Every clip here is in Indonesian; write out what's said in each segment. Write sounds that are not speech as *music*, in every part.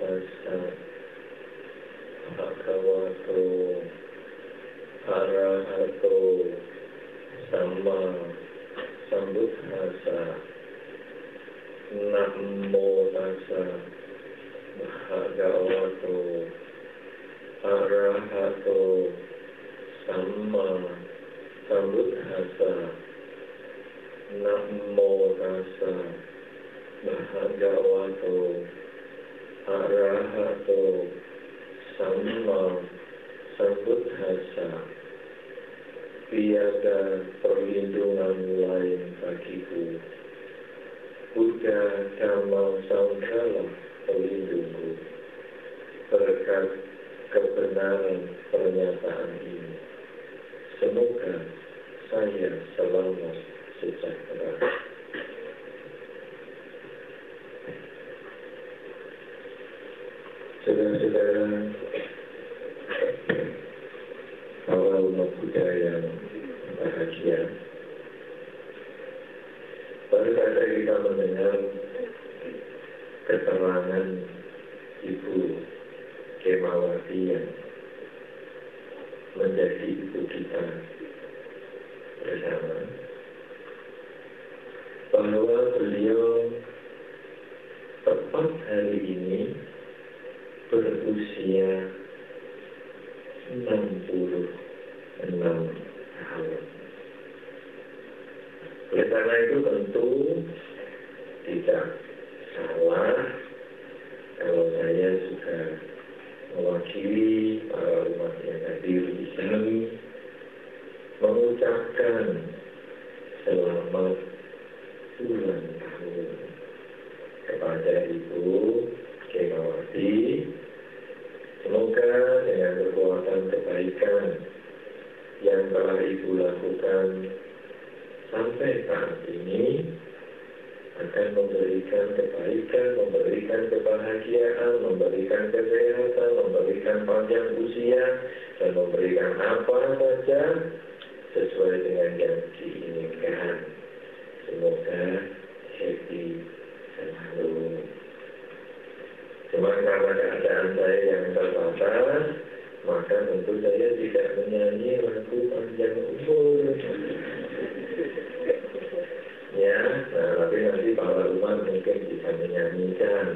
ตัสสะภะคะวะโตอะระหะโต สัมมาสัมพุทธัสสะนะโมตัสสะภะคะวะโตอะระหะโต สัมมาสัมพุทธัสสะนะโมตัสสะภะคะวะโต arahato sama sambuddhasa tiada perlindungan lain bagiku. Buddha Dhamma Sanggala pelindungku berkat kebenaran pernyataan ini. Semoga saya selamat sejahtera saudara-saudara para umat Buddha yang bahagia baru saja kita mendengar keterangan Ibu Kemawati yang menjadi ibu kita bersama bahwa beliau tepat hari ini berusia 66 tahun. Oleh karena itu tentu tidak salah kalau saya sudah mewakili para umat yang hadir di sini mengucapkan selamat ulang tahun kepada Ibu Kemawati Semoga dengan kekuatan kebaikan yang telah Ibu lakukan sampai saat ini akan memberikan kebaikan, memberikan kebahagiaan, memberikan kesehatan, memberikan panjang usia, dan memberikan apa saja sesuai dengan yang diinginkan. Semoga happy selalu. Cuma karena keadaan saya yang terbatas, maka tentu saya tidak menyanyi lagu panjang umur. ya, nah, tapi nanti para umat mungkin bisa menyanyikan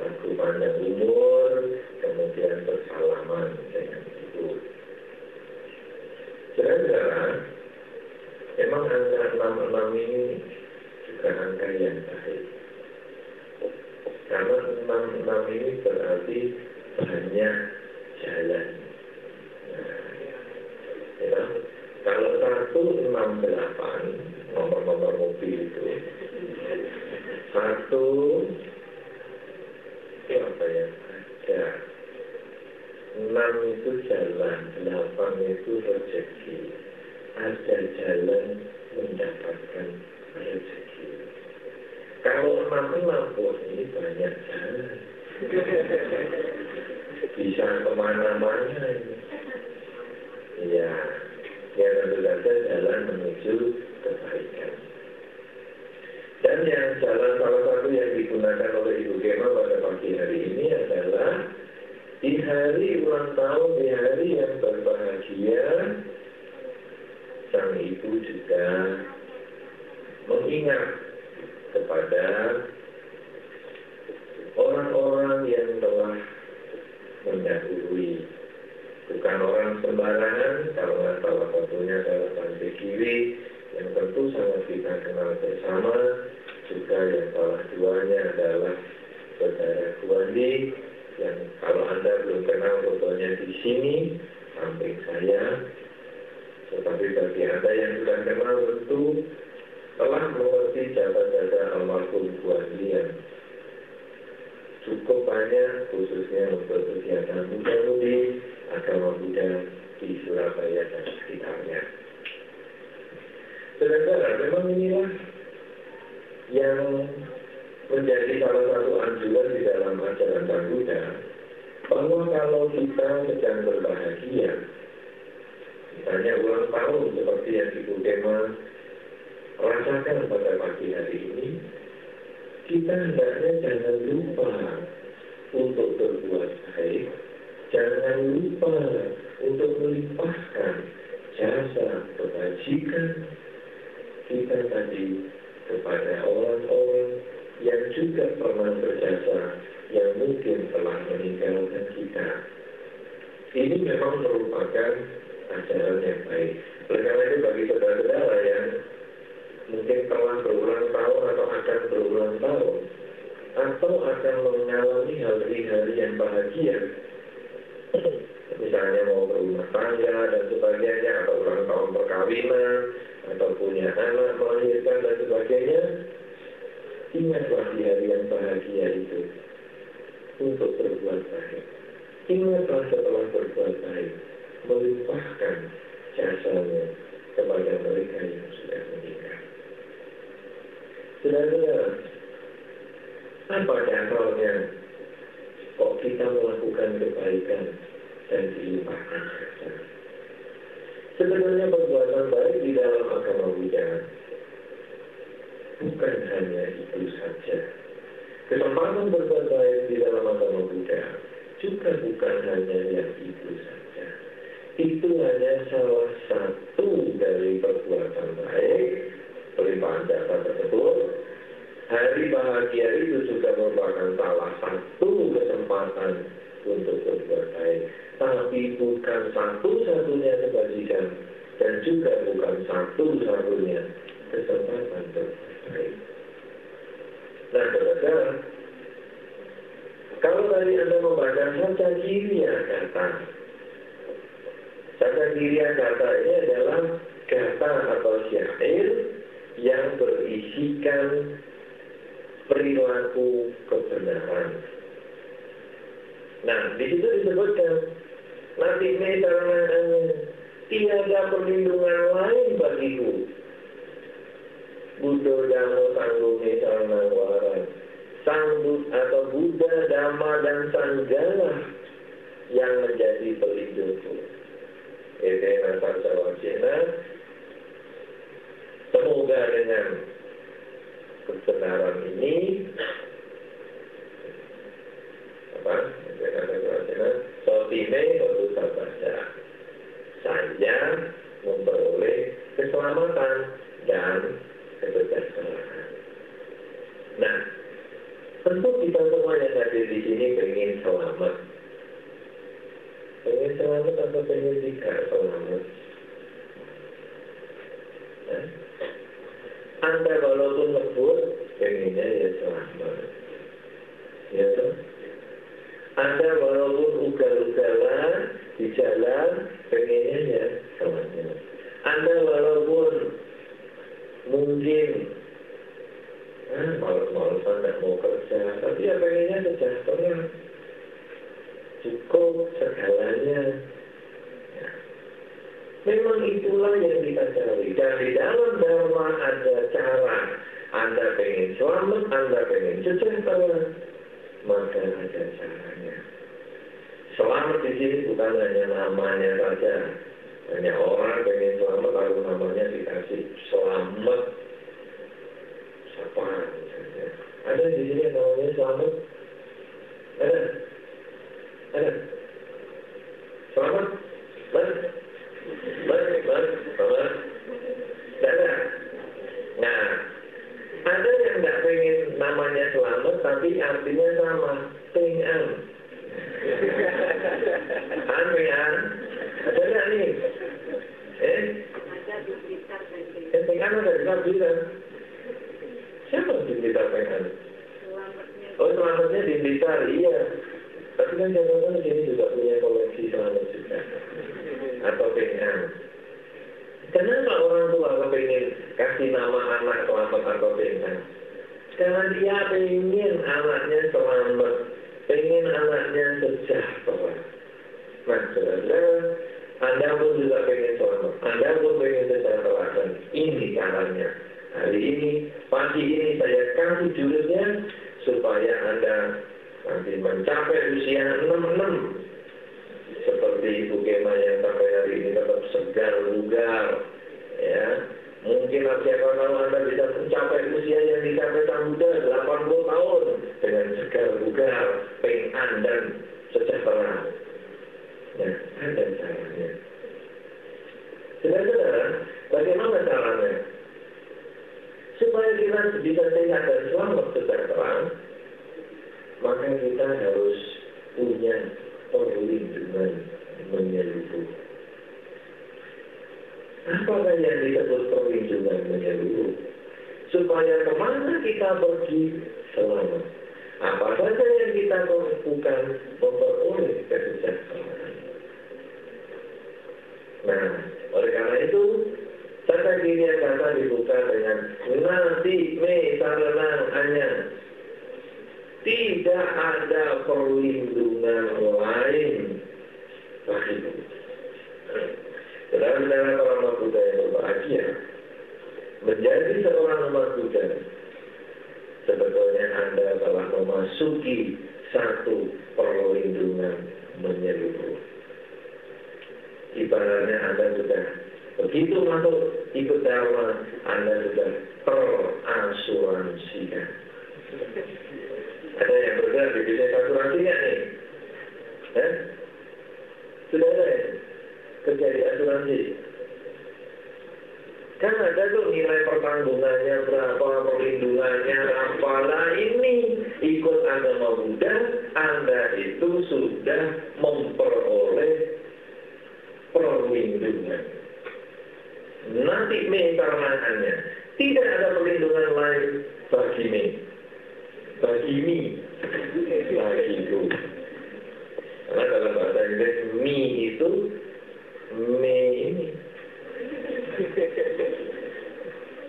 lagu panjang umur, kemudian bersalaman dengan ibu. Saudara, memang angka 66 ini juga angka yang baik. Karena 66 ini berarti banyak jalan. Nah, ya, kalau 168 nomor-nomor mobil itu. Satu itu apa ya ada. Enam itu jalan delapan itu rezeki. Ada jalan mendapatkan rezeki. Kalau enam enam ini banyak jalan. Bisa ke mana-mana ini. Ya ya tentu saja jalan menuju kebaikan. Dan yang jalan salah satu yang digunakan oleh Ibu Kema pada pagi hari ini adalah di hari ulang tahun, di hari yang berbahagia, sang ibu juga mengingat kepada orang-orang yang telah mendahului bukan orang sembarangan karena salah satunya adalah Bante Kiri yang tentu sangat kita kenal bersama. Juga yang salah duanya adalah saudara Kuandi yang kalau anda belum kenal fotonya di sini samping saya. Tetapi bagi anda yang sudah kenal tentu telah mengerti jasa-jasa almarhum Kuandi yang cukup banyak khususnya untuk kegiatan Buddha Budi agama Buddha di Surabaya dan sekitarnya. Saudara, memang inilah yang menjadi salah satu anjuran di dalam ajaran Buddha bahwa kalau kita sedang berbahagia, misalnya ulang tahun seperti yang Ibu Kema rasakan pada pagi hari ini, kita hendaknya jangan lupa untuk jangan lupa untuk melimpahkan jasa kebajikan kita tadi kepada orang-orang yang juga pernah berjasa yang mungkin telah meninggalkan kita. Ini memang merupakan ajaran yang baik. Oleh karena itu bagi saudara-saudara yang mungkin telah berulang tahun atau akan berulang tahun atau akan mengalami hari-hari yang bahagia misalnya mau berumah tangga dan sebagainya, atau ulang tahun perkawinan, atau punya anak, melahirkan dan sebagainya, ingatlah di hari yang bahagia itu untuk berbuat baik. Ingatlah setelah berbuat baik, melimpahkan jasanya kepada mereka yang sudah meninggal. Saudara-saudara, apa dasarnya kok kita melakukan kebaikan dan dilimpahkan jasa? Sebenarnya perbuatan baik di dalam agama Buddha bukan hanya itu saja. Kesempatan berbuat baik di dalam agama Buddha juga bukan hanya yang itu saja. Itu hanya salah satu dari perbuatan baik, pelimpahan jasa tersebut. Hari bahagia itu juga merupakan salah satu kesempatan untuk berbuat baik. Tapi bukan satu-satunya kebajikan dan juga bukan satu-satunya kesempatan berbuat baik. Nah, saudara, kalau tadi Anda membaca saja kata, saja kiri kata ini adalah kata atau syair yang berisikan perilaku kebenaran. Nah, di situ disebutkan nanti ini tiada perlindungan lain bagiku. Buddha sanggumi sarana waran Sang atau Buddha, Dhamma, dan Sanggala yang menjadi pelindungku. Natal Sawacina. Semoga dengan kebenaran ini apa? Sotime baru baca. Saya memperoleh keselamatan dan kebijaksanaan. Nah, Tentu kita semua yang hadir di sini pengen selamat. Pengen selamat atau pengen tidak selamat? Ya. Anda walaupun lembut, pengennya ya selamat. Ya toh? Anda walaupun ugal-ugalan di jalan, pengennya ya selamat. Anda walaupun mungkin Nah, malas-malasan mau kerja, tapi ya pengennya sejahtera. Cukup segalanya. Memang itulah yang kita cari. Dan di dalam Dharma ada cara. Anda pengen selamat, Anda pengen sejahtera. Maka ada caranya. Selamat di sini bukan hanya namanya saja. Banyak orang pengen selamat lalu namanya dikasih selamat apa ada di sini yang namanya selamat ada ada selamat mas mas mas selamat ada nah ada yang nggak pengen namanya selamat tapi artinya sama pengen an ada nggak nih eh pengen ada nggak bisa Siapa yang dikatakan? Oh selamatnya di Blitar, iya. Tapi kan jangan sini juga punya koleksi selamat juga. Atau pengen. Kenapa orang tua kepengen kasih nama anak selamat atau pengen? Karena dia pengen anaknya selamat, pengen anaknya sejahtera. Nah, saudara, Anda pun juga pengen selamat, Anda pun pengen sejahtera, dan ini caranya. Hari ini, pagi ini saya kasih judulnya supaya Anda nanti mencapai usia 66 seperti Ibu Kema yang sampai hari ini tetap segar bugar ya mungkin siapa kalau Anda bisa mencapai usia yang dicapai Sang Buddha 80 tahun dengan segar bugar pengan dan sejahtera ya ada caranya saudara-saudara bagaimana caranya supaya kita bisa sehat dan selamat sejahtera, maka kita harus punya perlindungan menyeluruh. Apakah yang disebut perlindungan menyeluruh? Supaya ke mana kita pergi selamat. Apa saja yang kita lakukan memperoleh kesejahteraan. Nah, oleh karena itu, kini kata dibuka dengan nanti me sarana hanya tidak ada perlindungan lain bagimu. Saudara-saudara orang Buddha yang berbahagia, menjadi seorang umat Buddha, sebetulnya Anda telah memasuki satu perlindungan menyeluruh. Ibaratnya Anda sudah begitu masuk ikut Dharma, Anda sudah terasuransikan. Ada yang bergerak di bisnis asuransi nih? Eh? Sudah ada ya? Kerja di asuransi? Kan ada tuh nilai pertanggungannya berapa, perlindungannya apalah ini ikut agama Buddha, Anda itu sudah memperoleh perlindungan. Nanti mentarmahannya. Tidak ada perlindungan lain bagi me. Bagi mi. Bagiku. Karena dalam bahasa Inggris mi itu me ini.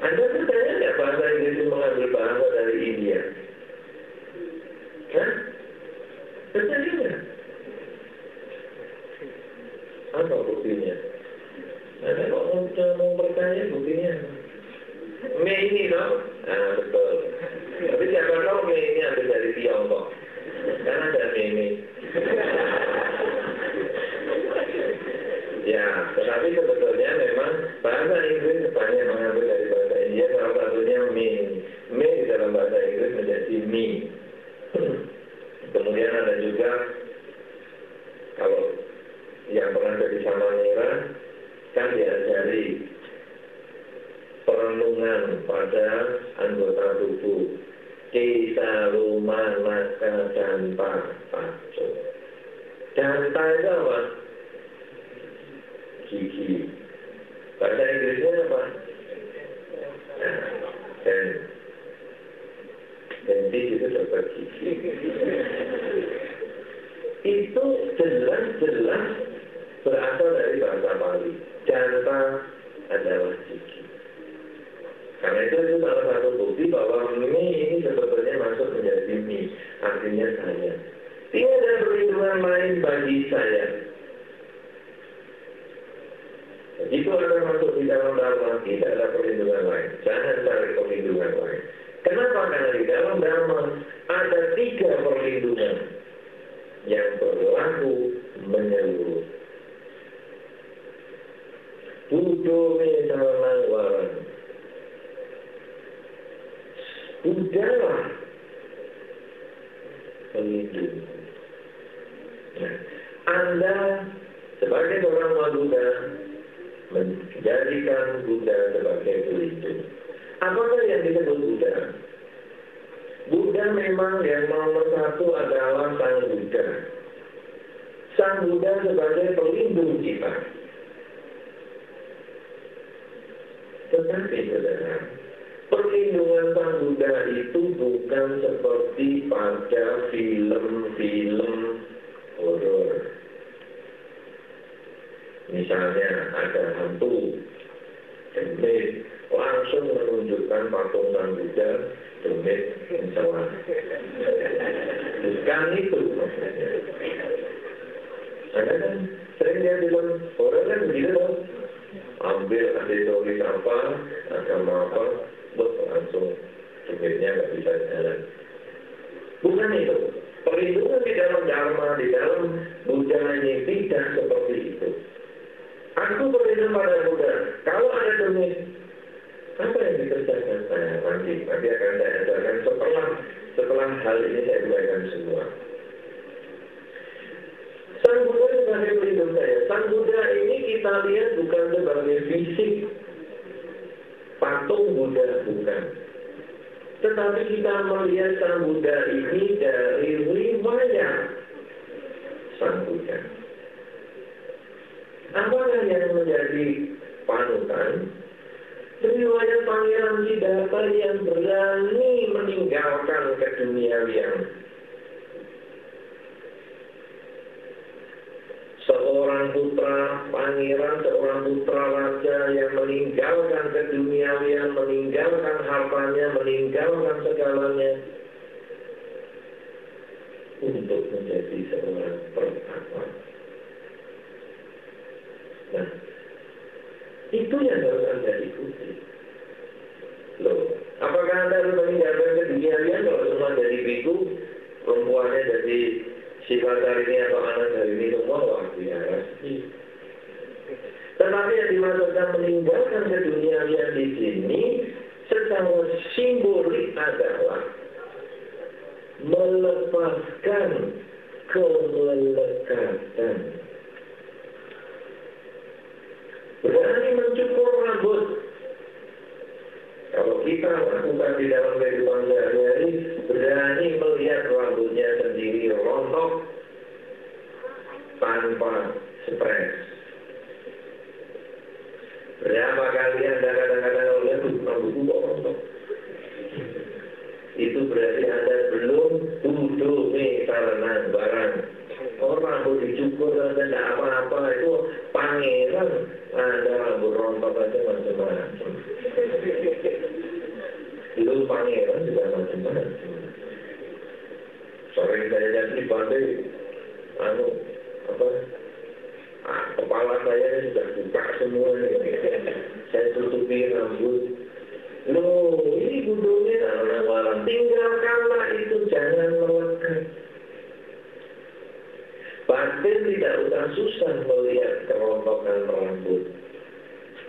Anda percaya nggak bahasa Inggris itu mengambil bahasa dari India? Hah? Percaya nggak? Apa buktinya? Anda kok mau percaya buktinya? Me ini dong? Nah, betul. Tapi siapa tahu me ini ambil dari Tiongkok. Kan ada meme. ya, tetapi sebetulnya memang bahasa Inggris banyak mengambil dari bahasa India. Salah satunya me. Me di dalam bahasa Inggris menjadi me. Kemudian ada juga kalau yang pernah jadi sama nira kan diajari perenungan pada anggota tubuh. Kisa rumah maka tanpa pacu. Danta itu apa? Gigi. Bahasa Inggrisnya apa? Dan. Denti itu dapat gigi. Itu jelas-jelas berasal dari bahasa Bali Danta adalah gigi karena itu itu salah satu bukti bahwa mie ini sebetulnya masuk menjadi mie, artinya saya. Tidak ada perlindungan lain bagi saya. Jika Anda masuk di dalam Dharma, tidak ada perlindungan lain. Jangan cari perlindungan lain. Kenapa? Karena di dalam Dharma ada tiga perlindungan yang berlaku menyeluruh. Budo misalnya waran udahlah pelindung. Nah, anda sebagai orang Buddha menjadikan Buddha sebagai pelindung. Apakah yang disebut Buddha? Buddha memang yang nomor satu adalah Sang Buddha. Sang Buddha sebagai pelindung kita. Tetapi saudara, perlindungan Sang Buddha itu bukan seperti pada film-film horor. Misalnya ada hantu, demit, langsung menunjukkan patung Sang Buddha, demit, misalnya. Bukan itu maksudnya. Ada kan sering dia bilang, horor kan begitu loh. Ambil, ada tulis apa, agama apa, buat langsung demitnya nggak bisa jalan. Bukan itu. Perlindungan di dalam Dharma, di dalam ini tidak seperti itu. Aku berlindung pada Buddha. Kalau ada demit, apa yang dikerjakan? Saya nanti, nanti akan saya ajarkan setelah setelah hal ini saya berikan semua. Sang Buddha sebagai pelindung saya. Sang Buddha ini kita lihat bukan sebagai fisik patung Buddha bukan. Tetapi kita melihat Sang Buddha ini dari riwayat Sang Buddha menjadi panutan. Riwayat Pangeran Siddhartha yang berani meninggalkan keduniawian. Seorang putra pangeran, seorang putra raja yang meninggalkan keduniawian, meninggalkan hartanya, meninggalkan segalanya untuk menjadi seorang pertapa. Nah, itu yang harus Anda ikuti. Loh, apakah Anda harus meninggalkan keduniawian kalau semua jadi biku, perempuannya jadi sifat hari ini atau anak hari ini semua wah sih. Tetapi yang dimaksudkan meninggalkan keduniawian di sini secara simbolik adalah melepaskan kemelekatan. Berani mencukur rambut. Kalau kita lakukan di dalam kehidupan sehari-hari, berani melihat rambutnya sendiri rontok tanpa stres. Berapa kali Anda kadang-kadang lihat rambutku kok rontok? Itu berarti Anda belum duduk nih karena barang. Orang mau dicukur Anda tidak apa-apa itu pangeran. Anda rambut rontok aja macam-macam. Itu pangeran juga macam-macam. Sering saya lihat di pantai, anu, apa, ah, kepala saya sudah buka semua. Saya tutupi rambut. Loh, ini gudungnya. Tinggalkanlah itu, jangan melekat. Tidak usah susah melihat kerontokan rambut.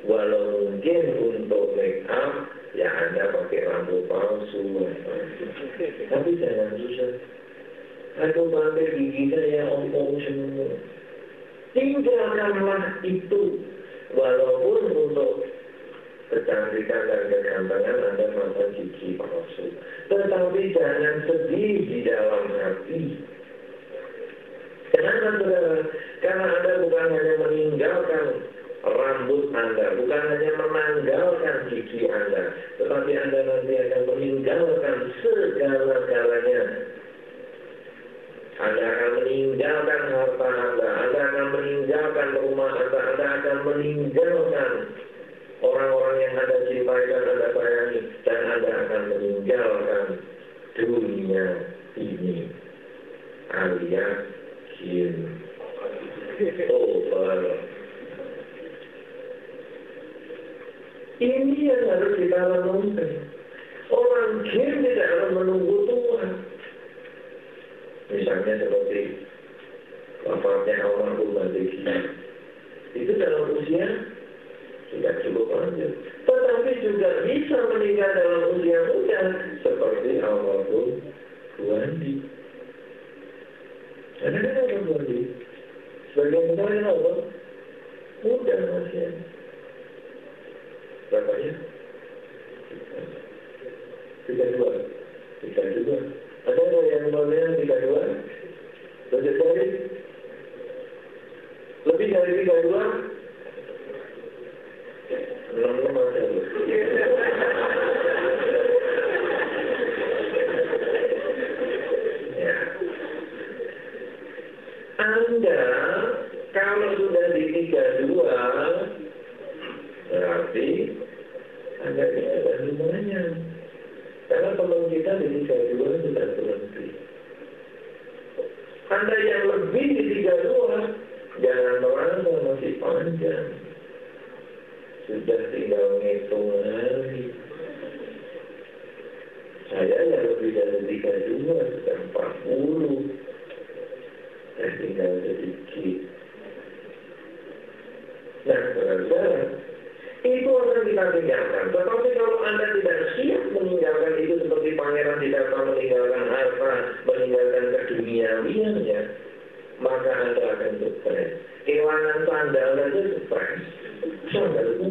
Walau mungkin untuk make up, ya Anda pakai rambut palsu. Tapi jangan susah. Aku pakai gigi saya ompong semua. Tinggalkanlah itu. Walaupun untuk kecantikan dan kegantengan Anda masa gigi palsu. Tetapi jangan sedih di dalam hati. Kenapa saudara? Karena Anda bukan hanya meninggalkan rambut Anda, bukan hanya menanggalkan gigi Anda, tetapi Anda nanti akan meninggalkan segala-galanya. Anda akan meninggalkan harta Anda, Anda akan meninggalkan rumah Anda, Anda akan meninggalkan orang-orang yang Anda cintai dan Anda sayangi, dan Anda akan meninggalkan dunia ini alias jin. Oh, Ini yang harus kita renungkan. Orang jin tidak akan menunggu Tuhan. Misalnya seperti wafatnya almarhum Badeki. Itu dalam usia sudah cukup lanjut. Tetapi juga bisa meninggal dalam usia febrero de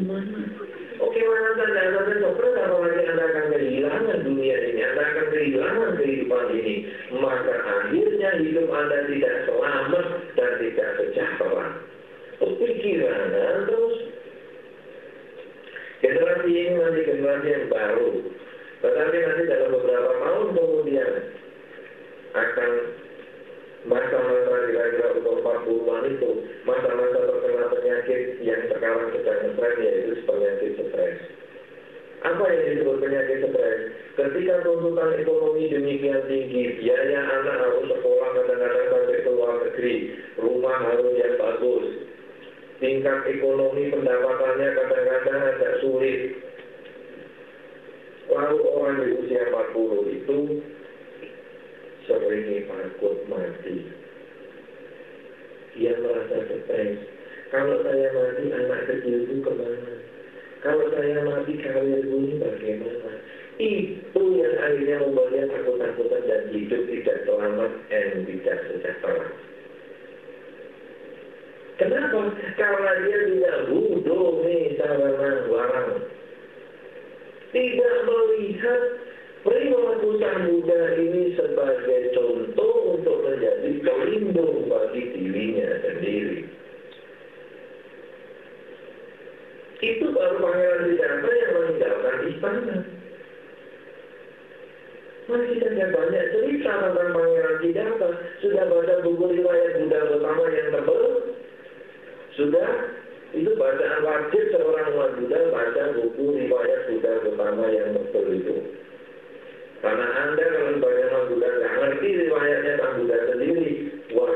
Kehilangan sandal saja stres, apalagi Anda akan kehilangan dunia ini, Anda akan kehilangan kehidupan ini. Maka akhirnya hidup Anda tidak selamat dan tidak sejahtera. Pikiran Anda terus Generasi ini nanti generasi yang baru. Tetapi nanti dalam beberapa tahun kemudian akan masa-masa 60-an itu masa-masa terkena penyakit yang sekarang sedang stres yaitu penyakit stres. Apa yang disebut penyakit stres? Ketika tuntutan ekonomi demikian tinggi, biaya anak harus sekolah kadang-kadang sampai ke luar negeri, rumah harus yang bagus, tingkat ekonomi pendapatannya kadang-kadang agak sulit. Lalu orang di usia 40 itu sering ikut mati. Dia merasa stres. Kalau saya mati, anak kecil itu ke mana? Kalau saya mati, kalian ini bagaimana? Itu yang akhirnya membuat dia takut-takutan dan hidup tidak selamat dan tidak sejahtera. Kenapa? Karena dia tidak bodoh nih sarana warang. Tidak melihat perilaku sang Buddha ini sebagai contoh untuk menjadi pelindung bagi dirinya sendiri. Itu baru pangeran Siddhartha yang meninggalkan istana. Masih ada banyak cerita tentang pangeran Siddhartha. Sudah baca buku riwayat Buddha pertama yang tebal? Sudah itu bacaan wajib seorang Buddha baca buku riwayat Buddha pertama yang betul itu. Karena Anda kalau banyak Buddha nggak ngerti riwayatnya Sang Buddha sendiri, wah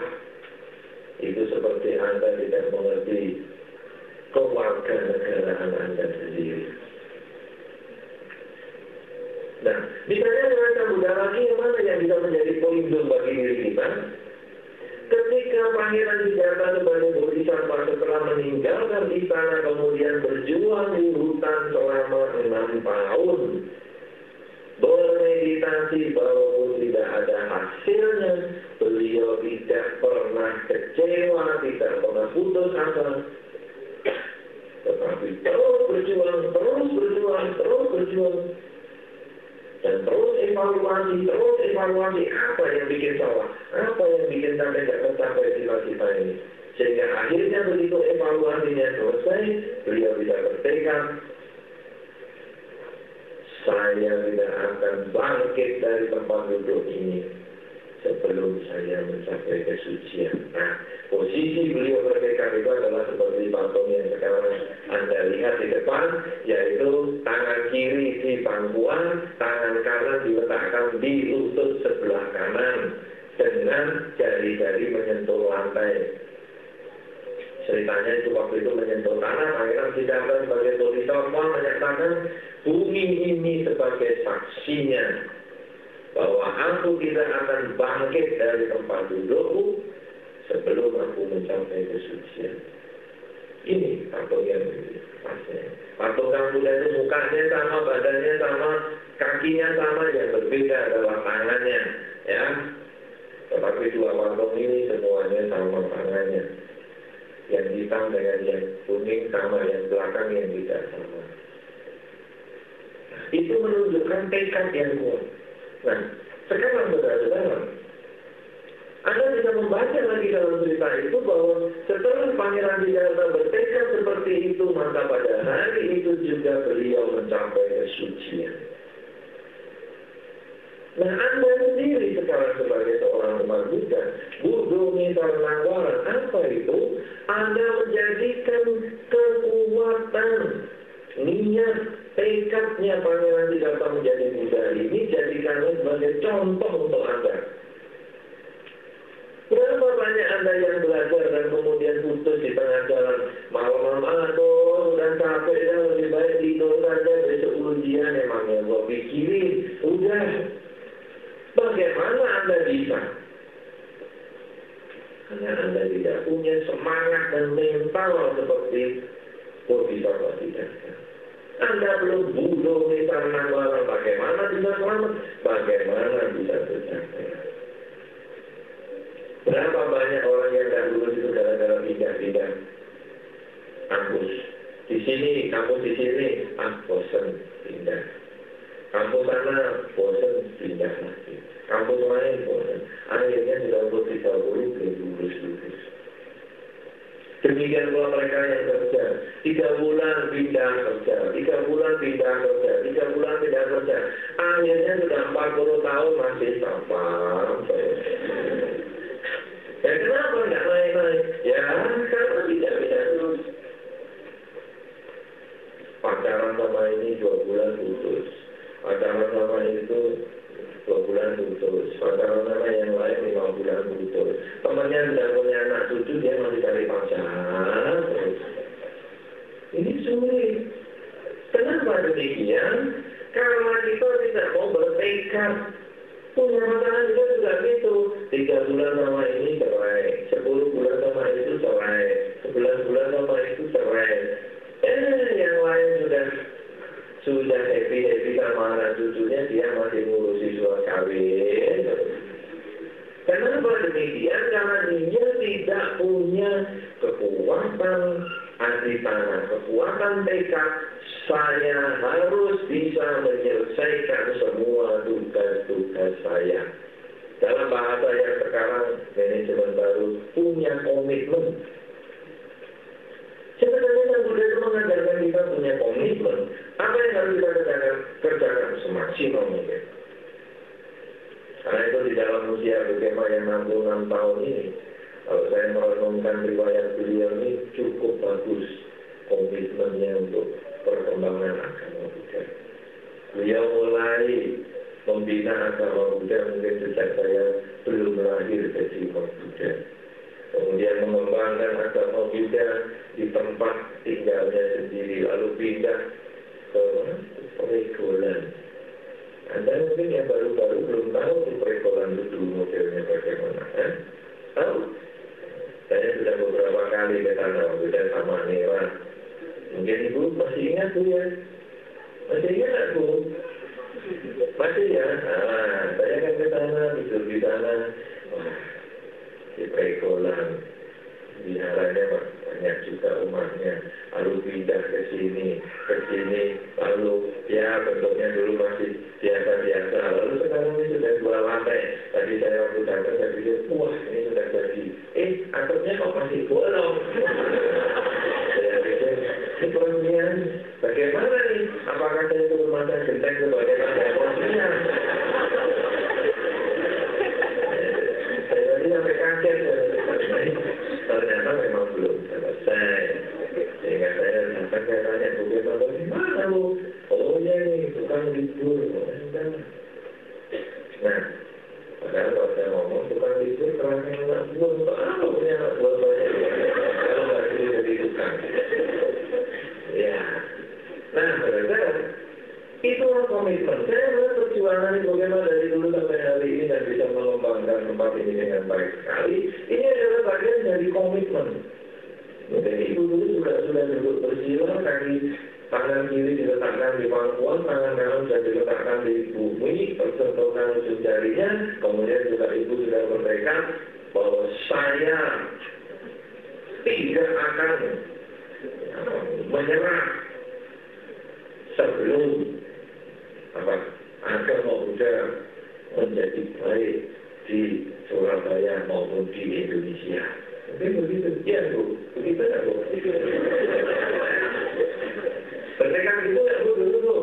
itu seperti Anda tidak mengerti keluarga negaraan Anda sendiri. Nah, misalnya dengan Buddha lagi yang mana yang bisa menjadi pelindung bagi diri kita? Ketika Pangeran Siddhartha sebagai bodhisattva setelah meninggalkan istana kemudian berjuang di hutan selama enam tahun bermeditasi walaupun tidak ada hasilnya beliau tidak pernah kecewa tidak pernah putus asa. Tetapi terus berjuang terus berjuang terus berjuang. Dan terus evaluasi, terus evaluasi. Apa yang bikin salah, apa yang bikin sampai tidak tercapai cita-cita ini. Sehingga akhirnya begitu evaluasinya selesai, beliau bisa bertekad, saya tidak akan bangkit dari tempat duduk ini sebelum saya mencapai kesucian. Nah, posisi beliau bertekad itu adalah seperti patung yang sekarang Anda lihat di depan, yaitu tangan kiri di pangkuan, tangan kanan diletakkan di lutut sebelah kanan dengan jari-jari menyentuh lantai. Ceritanya itu waktu itu menyentuh tanah, Pangeran Siddhartha sebagai bodhisattva menyatakan bumi ini sebagai saksinya bahwa aku tidak akan bangkit dari tempat dudukku sebelum aku mencapai kesucian. Ini patung yang. Patung yang muda itu mukanya sama, badannya sama, kakinya sama, yang berbeda adalah tangannya. Ya, tetapi dua patung ini semuanya sama tangannya. Yang hitam dengan yang kuning sama, yang belakang yang tidak sama. Itu menunjukkan tekad yang kuat. Nah, sekarang saudara-saudara, Anda bisa membaca lagi dalam cerita itu bahwa setelah Pangeran Siddhartha bertekad seperti itu, maka pada hari itu juga beliau mencapai kesucian. Nah, Anda sendiri sekarang sebagai seorang umat Buddha, Buddha Nagara, apa itu? Anda menjadikan kekuatan niat tekadnya Pangeran Siddhartha menjadi Buddha ini jadikanlah sebagai contoh untuk Anda. Berapa banyak Anda yang belajar dan kemudian putus di tengah jalan malam-malam aduh dan capek dan lebih baik tidur saja besok ujian emangnya gua pikirin udah bagaimana Anda bisa karena Anda tidak punya semangat dan mental seperti Bodhisattva Siddhartha. Anda belum bunuh karena orang bagaimana bisa selamat? Bagaimana bisa tercapai? Berapa banyak orang yang tidak lulus itu gara-gara pindah-pindah kampus. Di sini, kampus di sini, ah bosan pindah. Kampus sana bosan pindah lagi. Kampus lain bosan. Akhirnya sudah umur 30 belum lulus-lulus. Demikian pula mereka yang kerja. Tiga bulan pindah kerja, tiga bulan pindah kerja, tiga bulan pindah kerja. Akhirnya sudah 40 tahun masih sampai. Ya kenapa tidak naik-naik? Ya karena tidak bisa terus. Pacaran sama ini dua bulan putus. Pacaran sama itu dua bulan putus. Sama yang lain lima bulan putus. Temannya sudah punya anak cucu, dia masih cari pacar. Ini sulit. Kenapa demikian? Karena kita tidak mau bertekad. Punya pasangan juga juga gitu. Tiga bulan sama ini cerai, sepuluh bulan sama itu cerai, sebelas bulan sama itu cerai. Eh, yang lain sudah sudah happy happy sama anak cucunya, dia masih ngurusi suara kawin. Kenapa demikian? Karena dia tidak punya kekuatan hati tanah, kekuatan tekad. Saya harus bisa menyelesaikan semua tugas-tugas saya. Dalam bahasa yang sekarang manajemen baru punya komitmen. Sebenarnya Sang Buddha itu mengajarkan kita punya komitmen. Apa yang harus kita kerjakan? Kerjakan semaksimal mungkin. Karena itu di dalam usia bagaimana yang 66 tahun ini, kalau saya merenungkan riwayat beliau ini cukup bagus komitmennya untuk perkembangan agama Buddha. Beliau mulai membina agama Buddha mungkin sejak saya belum lahir jadi umat Buddha. Kemudian mengembangkan agama Buddha di tempat tinggalnya sendiri, lalu pindah ke Peregolan. Anda mungkin yang baru-baru belum tahu di Peregolan itu modelnya bagaimana. Eh? Tahu? Saya sudah beberapa kali ke sana, sudah sama Nera. Mungkin Ibu masih ingat Bu ya? Masih ingat Bu? Masih ya? Nah, saya kan ke sana, tidur di sana. Di Prekolan. Biharanya banyak juga umatnya. Lalu pindah ke sini, ke sini. Lalu ya bentuknya dulu masih biasa-biasa. Lalu sekarang ini sudah dua lantai. Tadi saya waktu datang, saya pikir, wah ini sudah jadi. Eh, atapnya kok masih bolong. *laughs* saya pikir, ini. Bagaimana nih? Apakah saya turun mata genteng sebagai tanda peresmian? saya tadi sampai kaget. Ternyata memang belum selesai. Sehingga saya sampai saya tanya, bagaimana gimana bu? Oh ya nih, tukang libur. Nah, padahal kalau saya ngomong tukang libur kerana anak buah, untuk apa punya anak buah banyak? Kalau nggak dulu jadi tukang. Ya. Nah, saudara, itu komitmen. Saya melihat perjuangan ini bagaimana dari dulu sampai hari ini dan bisa mengembangkan tempat ini dengan baik sekali. Ini adalah bagian dari komitmen. Jadi ibu dulu sudah sudah duduk bersila, kaki tangan kiri diletakkan di pangkuan, tangan kanan sudah diletakkan di bumi, persentuhan ujung jarinya, kemudian juga ibu sudah bertekad bahwa saya tidak akan menyerah sebelum apa agama Buddha menjadi baik di Surabaya maupun di Indonesia. Mungkin begitu, ya Bu, begitu ya Bu. Bertekad itu ya Bu dulu Bu.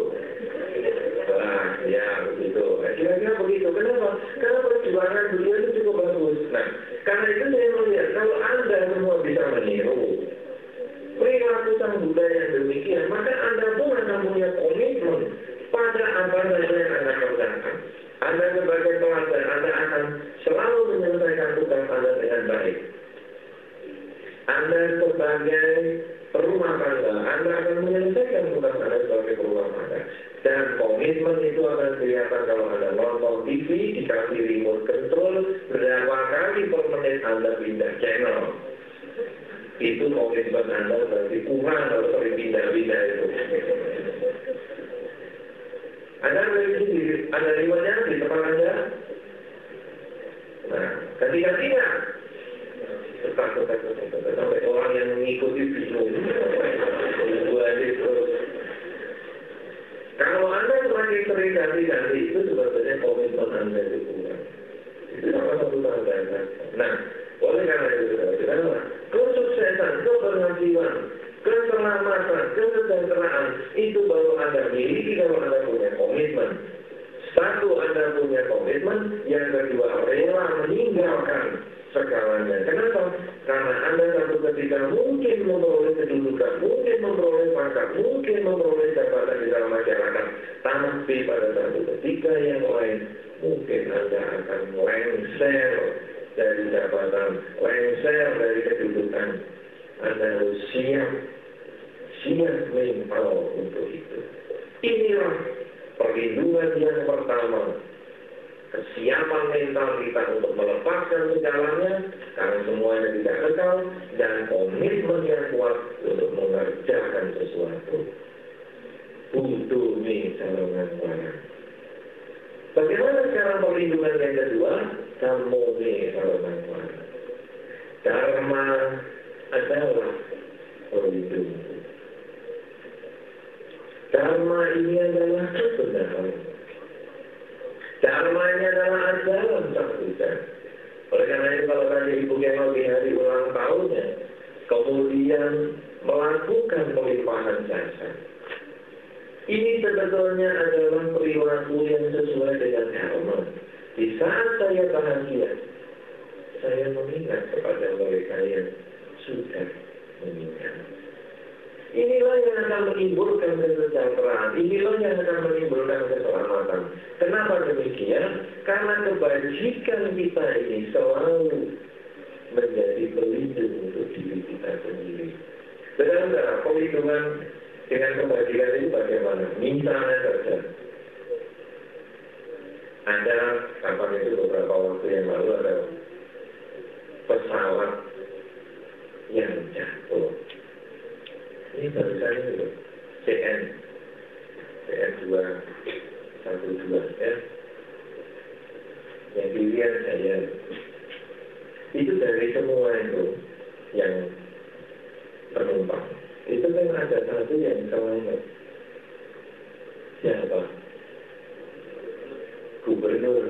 Nah, ya begitu. Kira-kira begitu. Kenapa? Karena perjuangan beliau itu cukup bagus. Nah, karena itu saya melihat kalau Anda semua bisa meniru perilaku sang Buddha yang demikian, maka Anda pun akan punya komitmen pada apa saja yang Anda kerjakan. Anda sebagai pelajar, Anda akan selalu menyelesaikan tugas Anda dengan baik. Anda sebagai rumah tangga, Anda akan menyelesaikan tugas Anda sebagai rumah tangga. Dan komitmen itu akan kelihatan kalau Anda nonton TV, dikasih remote control, berapa kali per menit Anda pindah channel. Itu komitmen Anda berarti kurang kalau sering pindah-pindah itu. Anda di ada riwayatnya di tempat Anda. Nah, ketika tidak, tetap, tetap, tetap, sampai orang yang mengikuti bingung. Dua terus. Kalau Anda semakin ganti-ganti, itu sebetulnya komitmen Anda itu. Itu sama satu tanda. Nah, oleh karena itu, saudara, kesuksesan, itu baru Anda miliki kalau Anda punya komitmen. Satu, Anda punya komitmen. Yang kedua, rela meninggalkan segalanya. Kenapa? Karena Anda satu ketika mungkin memperoleh kedudukan, mungkin memperoleh pangkat, mungkin memperoleh jabatan di dalam masyarakat. Tapi pada satu ketika yang lain, mungkin Anda akan lengser dari jabatan, lengser dari harus siap, mental untuk itu. Inilah perlindungan yang pertama kesiapan mental kita untuk melepaskan segalanya karena semuanya tidak kekal dan komitmen yang kuat untuk mengerjakan sesuatu. Butuh misalnya barang. Bagaimana cara perlindungan yang kedua? Kamu misalnya barang. Dharma adalah perlindungan. Dharma ini adalah kebenaran. Dharmanya adalah ajaran Buddha. Oleh karena itu kalau tadi Ibu Kemal di hari ulang tahunnya, kemudian melakukan pelimpahan jasa. Ini sebetulnya adalah perilaku yang sesuai dengan dharma. Di saat saya bahagia, saya mengingat kepada mereka yang sudah meninggal. Inilah yang akan menimbulkan kesejahteraan. Inilah yang akan menimbulkan keselamatan. Kenapa demikian? Karena kebajikan kita ini selalu menjadi pelindung untuk diri kita sendiri. Saudara, pelindungan dengan kebajikan itu bagaimana? Misalnya saja, ada kapan itu beberapa waktu yang lalu ada pesawat yang jatuh. Ini barusan itu CN CN 212 ya yang pilihan saya. Itu dari semua itu yang penumpang. Itu kan ada satu yang selamat siapa? Gubernur.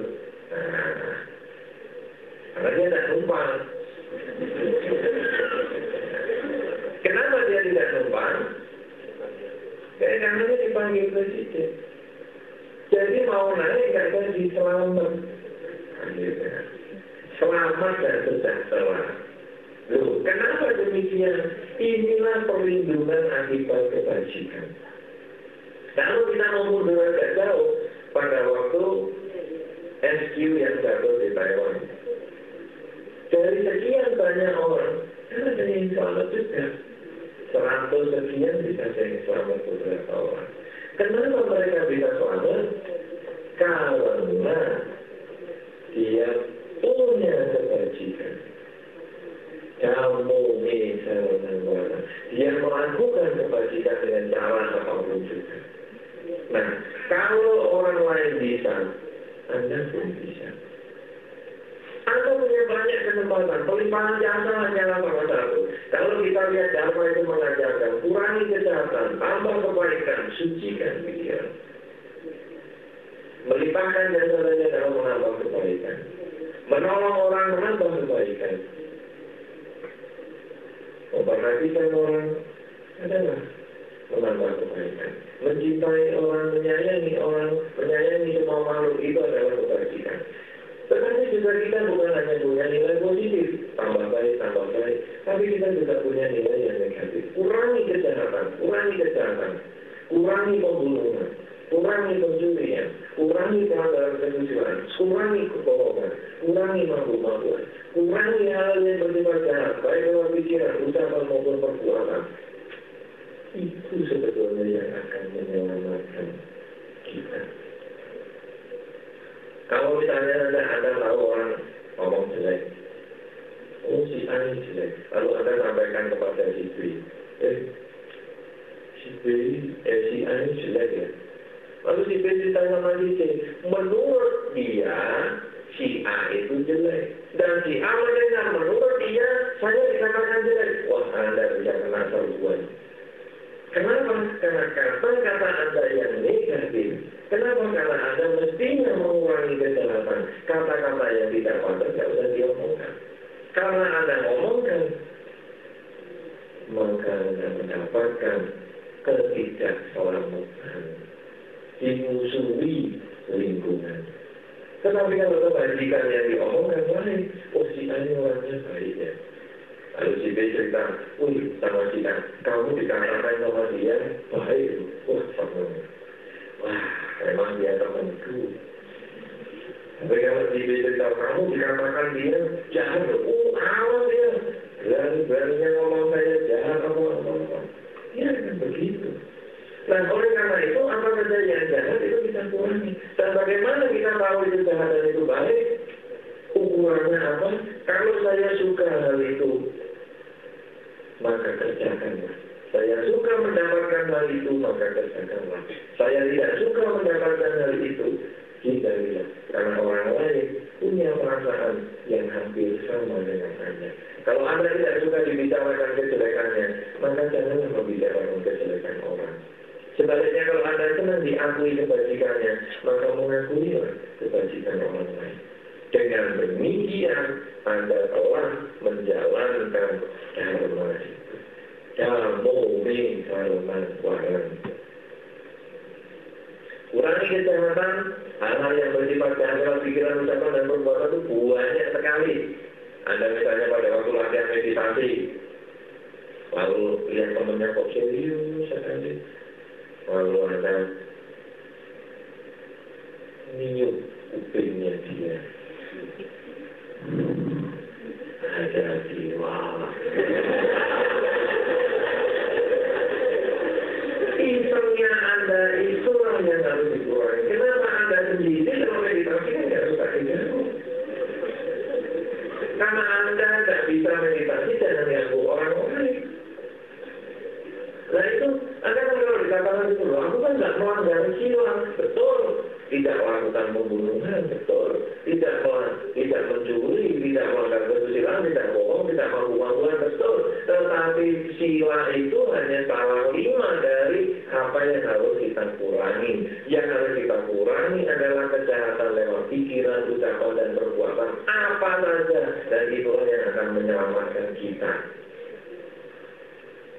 Nah, karena dia tak numpang Kenapa dia tidak numpang? Karena dia dipanggil presiden. Jadi mau naik nggak jadi selamat. Selamat dan sejahtera. Loh, kenapa demikian? Inilah perlindungan akibat kebajikan. Kalau kita mau mundur agak jauh, pada waktu SQ yang jatuh di Taiwan. Dari sekian banyak orang, kan ada yang selamat juga seratus sekian bisa jadi selamat beberapa orang. Kenapa mereka bisa selamat? Karena dia punya kebajikan. Kamu misalnya dia melakukan kebajikan dengan cara apa pun juga. Nah, kalau orang lain bisa, Anda pun bisa. Anda punya banyak kesempatan. Pelimpahan jasa hanyalah salah satu. Kalau kita lihat Dharma itu mengajarkan, kurangi kejahatan, tambah kebaikan, sucikan pikiran. Melimpahkan jasa saja dalam menambah kebaikan. Menolong orang menambah kebaikan. Memperhatikan orang adalah menambah kebaikan. Mencintai orang, menyayangi orang, menyayangi semua makhluk itu adalah kebajikan. Tetapi juga kita bukan hanya punya nilai positif, tambah baik, tambah baik, tapi kita juga punya nilai yang negatif. Kurangi kejahatan, kurangi kejahatan, kurangi pembunuhan, kurangi pencurian, kurangi pelanggaran kesusilaan, kurangi kebohongan, kurangi mabuk-mabukan, kurangi hal yang bersifat jahat, baik lewat pikiran, ucapan maupun perbuatan. Itu sebetulnya yang akan menyelamatkan kita. Kalau misalnya Anda, anda tahu orang ngomong jelek, oh si A ini jelek, lalu Anda sampaikan kepada si B, eh si B, eh si A ini jelek ya. Lalu si B ditanya sama si menurut dia si A itu jelek. Dan si A mendengar menurut dia saya dikatakan jelek. Wah Anda bisa kena serbuan. Kenapa? Karena kata-kata Anda yang negatif Kenapa? Karena Anda mestinya mengurangi kejahatan. Kata-kata yang tidak pantas tidak usah diomongkan. Karena Anda ngomongkan, maka Anda mendapatkan ketidakselamatan, dimusuhi lingkungan. Tetapi kalau kebajikan yang diomongkan baik, oh si A orangnya baik ya. Lalu si B cerita, wih sama si A, kamu dikatakan sama dia baik, wah sama. Wah, memang dia temanku. Tapi kalau si B cerita, kamu dikatakan dia jahat, oh awas dia. Berani-beraninya ngomong saya jahat, apa apa apa. Ya kan begitu. Nah, oleh karena itu, apa saja yang jahat itu kita kurangi. Dan bagaimana kita tahu itu jahat dan itu baik? Ukurannya apa? Kalau saya suka hal itu, maka kerjakanlah. Saya suka mendapatkan hal itu, maka kerjakanlah. Saya tidak suka mendapatkan hal itu, hindarilah. Karena orang lain punya perasaan yang hampir sama dengan Anda. Kalau Anda tidak suka dibicarakan kejelekannya, maka janganlah membicarakan kejelekan orang. Sebaliknya kalau Anda senang diakui kebajikannya, maka mengakuilah kebajikan orang lain. Dengan demikian, Anda telah menjalankan dharma itu. Me dharma warang. Kurangi kejahatan, hal-hal yang bersifat jahat pikiran, ucapan, dan perbuatan itu banyak sekali. Anda misalnya pada waktu latihan meditasi, lalu lihat temannya kok serius sekali, lalu Anda niup kupingnya dia. Ada Anda yang harus. Kenapa Anda sendiri meditasi? Karena Anda bisa meditasi jangan ganggu orang lain. Nah itu, Anda kan kalau dikatakan itu, aku kan nggak melanggar betul. Tidak melakukan pembunuhan, betul. Tidak tidak mencuri, tidak melanggar kesusilaan, tidak bohong, tidak melakukan betul. Tetapi sila itu hanya salah lima dari apa yang harus kita kurangi. Yang harus kita kurangi adalah kejahatan lewat pikiran, ucapan, dan perbuatan apa saja. Dan itulah yang akan menyelamatkan kita.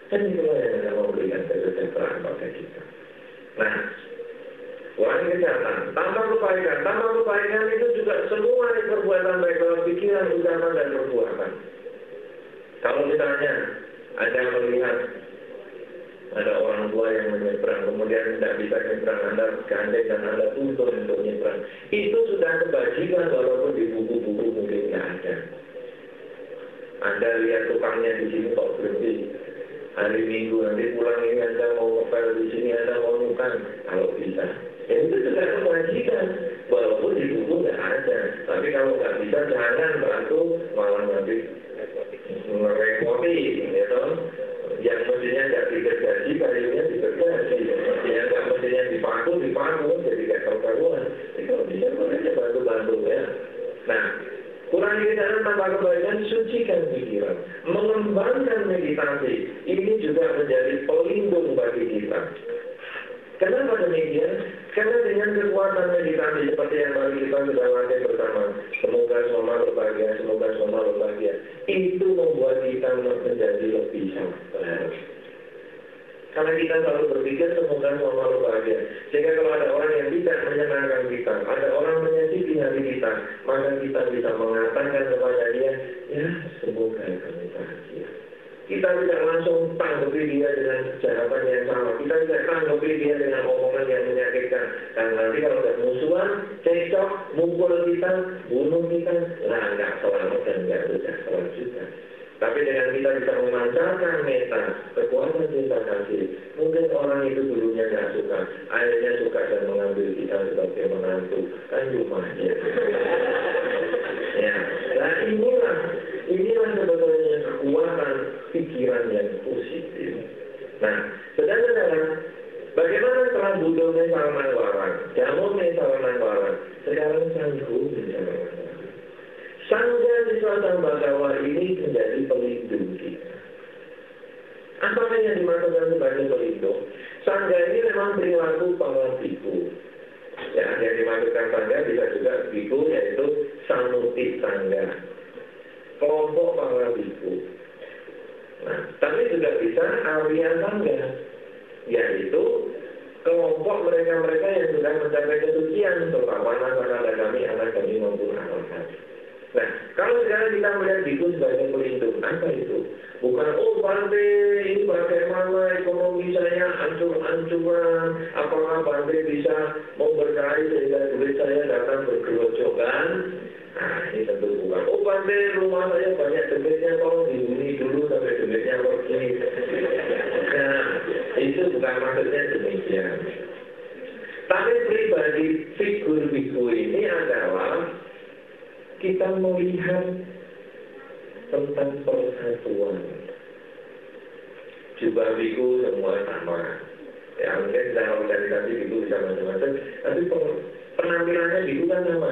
Dan itulah yang akan memberikan kesejahteraan pada kita. Nah, Kurangi kejahatan, tambah kebaikan, tambah kebaikan itu juga semua perbuatan baik dalam pikiran, ucapan, dan perbuatan. Kalau misalnya ada yang melihat ada orang tua yang menyeberang, kemudian tidak bisa menyeberang, Anda gandeng dan Anda tuntut untuk menyeberang. Itu sudah kebajikan walaupun di buku-buku mungkin tidak ada. Anda lihat tukangnya di sini kok berhenti hari Minggu nanti pulang ini Anda mau ngepel di sini Anda mau nukan kalau bisa. Ya itu juga kewajiban walaupun di buku nggak ada. Tapi kalau nggak bisa jangan bantu malah nanti merepoti, gitu. Yang mestinya nggak dikerjaji, kayunya dikerjaji. Yang nggak mestinya dipaku, dipaku, jadi perkaruan. Jadi kalau bisa boleh bantu-bantu ya. Nah, Kurangi kejahatan tanpa kebaikan, sucikan pikiran. Mengembangkan meditasi, ini juga menjadi pelindung bagi kita. Kenapa demikian? Karena dengan kekuatan meditasi seperti yang tadi kita latih bersama, semoga semua berbahagia, semoga semua berbahagia, itu membuat kita menjadi lebih sabar. Karena kita selalu berpikir semoga semua bahagia. Sehingga kalau ada orang yang tidak menyenangkan kita, ada orang menyakiti hati kita, maka kita bisa mengatakan kepada dia, ya semoga kamu bahagia. Kita tidak langsung tanggapi dia dengan kejahatan yang sama. Kita tidak tanggapi dia dengan omongan yang menyakitkan. Dan nanti kalau ada musuhan, cekcok, mukul kita, bunuh kita, lah nggak selamat dan nggak sejahtera juga. Tapi dengan kita bisa memancarkan meta, kekuatan cinta kasih, mungkin orang itu dulunya nggak suka, akhirnya suka dan mengambil kita sebagai menantu, kan cuma *laughs* ya, nah inilah, inilah sebetulnya kekuatan pikiran yang positif. Nah, sedangkan dalam bagaimana setelah budone salaman warang, jamu salaman warang, sekarang sanggup warang. Sangga siswa Bagawa ini menjadi pelindung kita. Apa yang dimaksudkan sebagai pelindung? Sangga ini memang perilaku biku. Ya, yang dimaksudkan sangga bisa juga biku yaitu sanuti sangga. Kelompok para biku. Nah, tapi juga bisa Arya sangga. yaitu kelompok mereka-mereka yang sudah mencapai kesucian, terutama anak-anak kami, anak kami maupun anak kami. Nah, kalau sekarang kita melihat itu sebagai pelindung, apa itu? Bukan, oh Bante, ini bagaimana ekonomi saya ancur-ancuran, apakah Bante bisa memberkahi sehingga duit saya datang bergerojokan? Nah, ini tentu bukan. Oh Bante, rumah saya banyak duitnya, tolong dihuni dulu sampai duitnya pergi. Nah, itu bukan maksudnya demikian. Tapi pribadi figur-figur ini adalah kita melihat tentang persatuan. Jubah biku semua sama. Ya mungkin dalam organisasi biku bisa macam-macam, tapi penampilannya biku kan sama.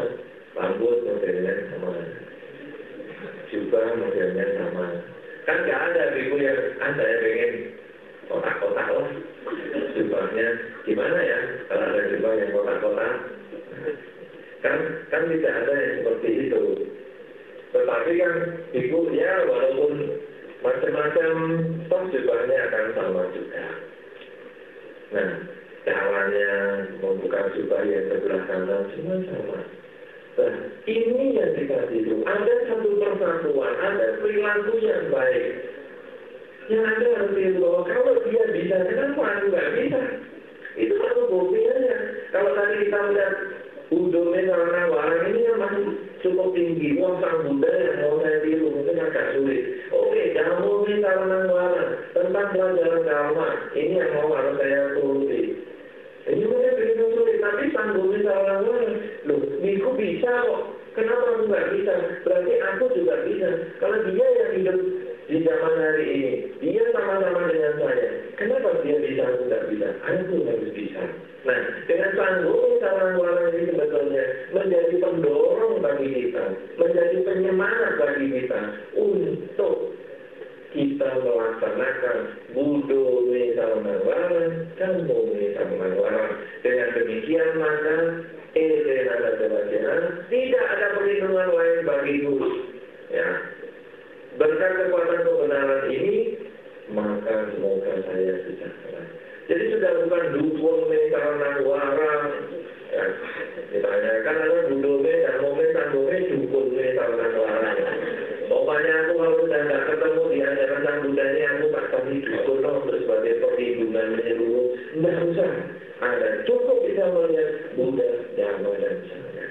Rambut modelnya sama. Jubah modelnya sama. Kan nggak ada biku yang ada yang pengen kotak-kotak lah. Jubahnya gimana ya? Kalau ada jubah yang kotak-kotak, Kan, kan tidak ada yang seperti itu. Tetapi kan ibu ya walaupun macam-macam toh jubahnya akan sama juga. Nah, caranya membuka jubah yang sebelah kanan semua sama. Nah, ini yang dikasih itu. Ada satu persatuan, ada perilaku yang baik. Yang ada harus dilihat bahwa kalau dia bisa, kenapa aku nggak bisa? Itu satu buktinya. Kalau tadi kita melihat Udome karena barang ini yang masih cukup tinggi. Uang sang Buddha yang mau saya tiru mungkin agak sulit. Oke, ngomongin karena barang tentang pelajaran dharma. Ini yang mau harus saya turuti. Ini mungkin begitu sulit, tapi sanggupnya salah barang. Loh, Biku bisa kok. Kenapa aku nggak bisa? Berarti aku juga bisa. Kalau dia yang hidup di zaman hari ini, dia sama-sama dengan saya. Kenapa dia bisa, nggak bisa? Aku harus bisa. Nah, dengan sanggup sarang ini sebetulnya menjadi pendorong bagi kita, menjadi penyemangat bagi kita untuk kita melaksanakan budo sarang dan bumi sarang Dengan demikian maka Ede nada tidak ada perlindungan lain bagiku. Ya, berkat kekuatan kebenaran ini maka semoga saya sejahtera. Jadi sudah bukan dukun karena warang. Ya, misalnya kan ada budome dan momen tandome dukun karena warang. Pokoknya aku kalau sudah nggak ketemu di Buddha ini aku tak kasih dukun loh untuk sebagai perlindungannya dulu. Nggak usah. Ada cukup bisa melihat Buddha, Dharma dan Sangha.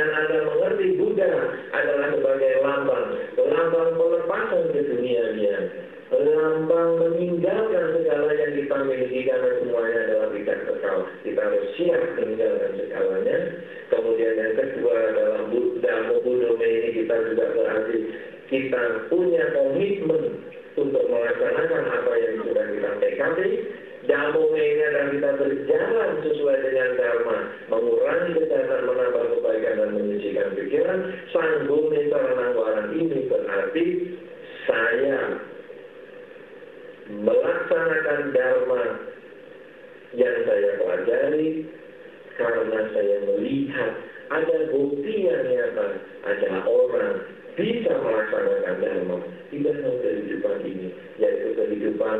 Dengan Anda mengerti Buddha adalah sebagai lambang, lambang pelepasan ke dunia dia lambang meninggalkan segala yang kita miliki karena semuanya adalah tidak kekal. Kita harus siap meninggalkan segalanya. Kemudian yang kedua adalah Buddha Budome ini kita juga berarti kita punya komitmen untuk melaksanakan apa yang sudah kita tekadi. Damu ini adalah kita berjalan sesuai dengan Dharma, mengurangi kejahatan, menambah kebaikan dan menyucikan pikiran. Sanggup sarana ini berarti saya melaksanakan dharma yang saya pelajari karena saya melihat ada bukti yang nyata ada orang bisa melaksanakan dharma di dalam kehidupan ini yaitu kehidupan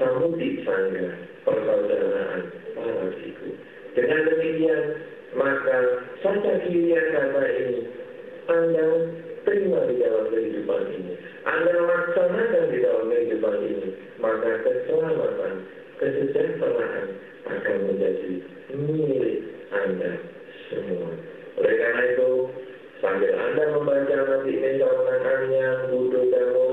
samudi sangga persaudaraan para siku dengan demikian maka saja kiri kata ini anda terima di dalam kehidupan ini. Anda laksanakan di dalam kehidupan ini, maka keselamatan, kesejahteraan akan menjadi milik Anda semua. Oleh karena itu, sambil Anda membaca nanti ini calanannya, budu damo,